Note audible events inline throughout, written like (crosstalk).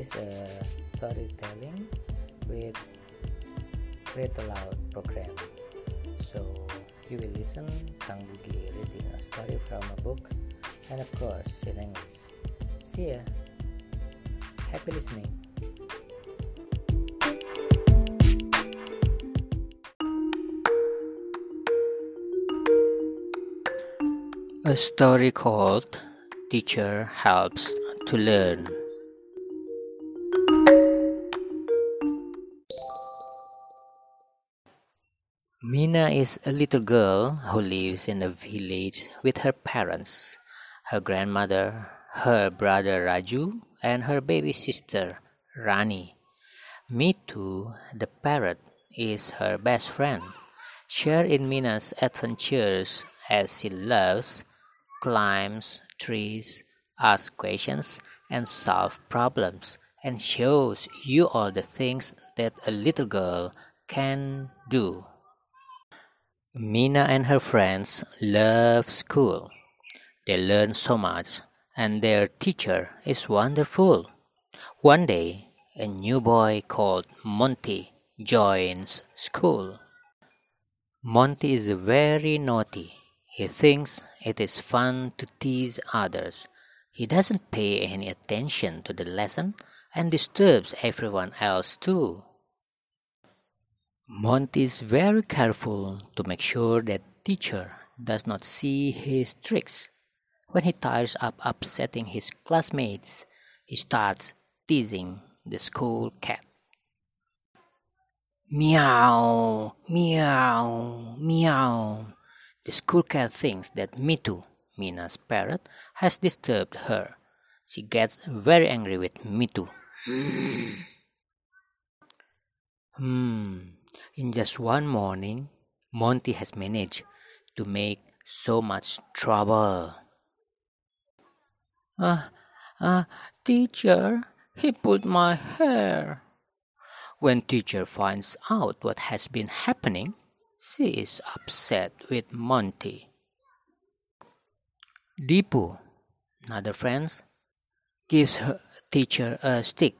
Is a storytelling with Read Aloud program. So you will listen Kang Bugi reading a story from a book and of course in English. See ya. Happy listening. A story called Teacher Helps to Learn. Meena is a little girl who lives in a village with her parents, her grandmother, her brother Raju, and her baby sister Rani. Mithu, the parrot, is her best friend. Share in Meena's adventures as she loves, climbs trees, asks questions, and solves problems, and shows you all the things that a little girl can do. Meena and her friends love school. They learn so much, and their teacher is wonderful. One day, a new boy called Monty joins school. Monty is very naughty. He thinks it is fun to tease others. He doesn't pay any attention to the lesson and disturbs everyone else too. Monty is very careful to make sure that teacher does not see his tricks. When he tires up upsetting his classmates, he starts teasing the school cat. Meow, meow, meow. The school cat thinks that Mithu, Meena's parrot, has disturbed her. She gets very angry with Mithu. (gasps) hmm. In just one morning, Monty has managed to make so much trouble. Ah, uh, uh, teacher, he pulled my hair. When teacher finds out what has been happening, she is upset with Monty. Deepu, another friend, gives her teacher a stick.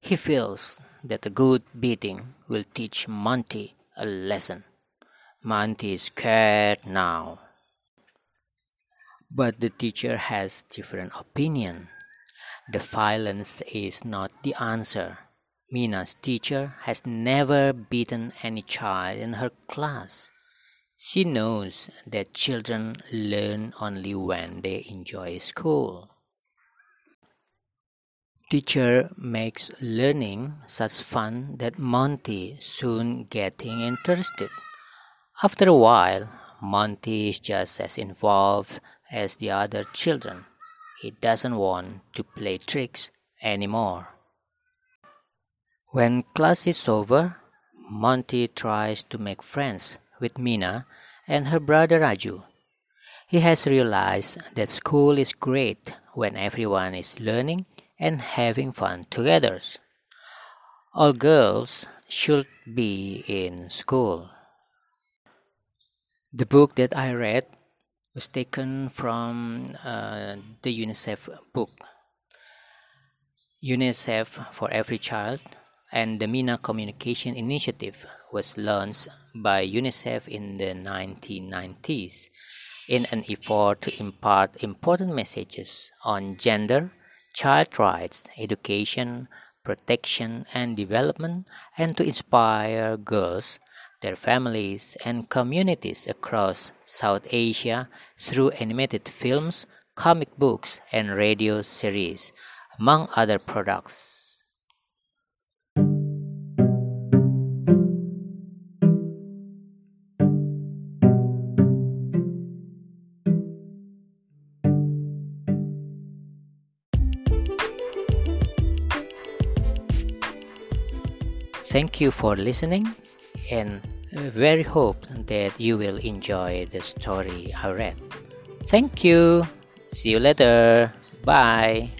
He feels that a good beating will teach Monty a lesson. Monty is scared now. But the teacher has different opinion. The violence is not the answer. Meena's teacher has never beaten any child in her class. She knows that children learn only when they enjoy school. Teacher makes learning such fun that Monty soon getting interested. After a while, Monty is just as involved as the other children. He doesn't want to play tricks anymore. When class is over, Monty tries to make friends with Meena and her brother Raju. He has realized that school is great when everyone is learning and having fun together. All girls should be in school. The book that I read was taken from uh, the UNICEF book. UNICEF for Every Child and the Meena Communication Initiative was launched by UNICEF in the 1990s in an effort to impart important messages on gender, child rights, education, protection, and development, and to inspire girls, their families, and communities across South Asia through animated films, comic books, and radio series, among other products. Thank you for listening and very hope that you will enjoy the story I read. Thank you. See you later. Bye.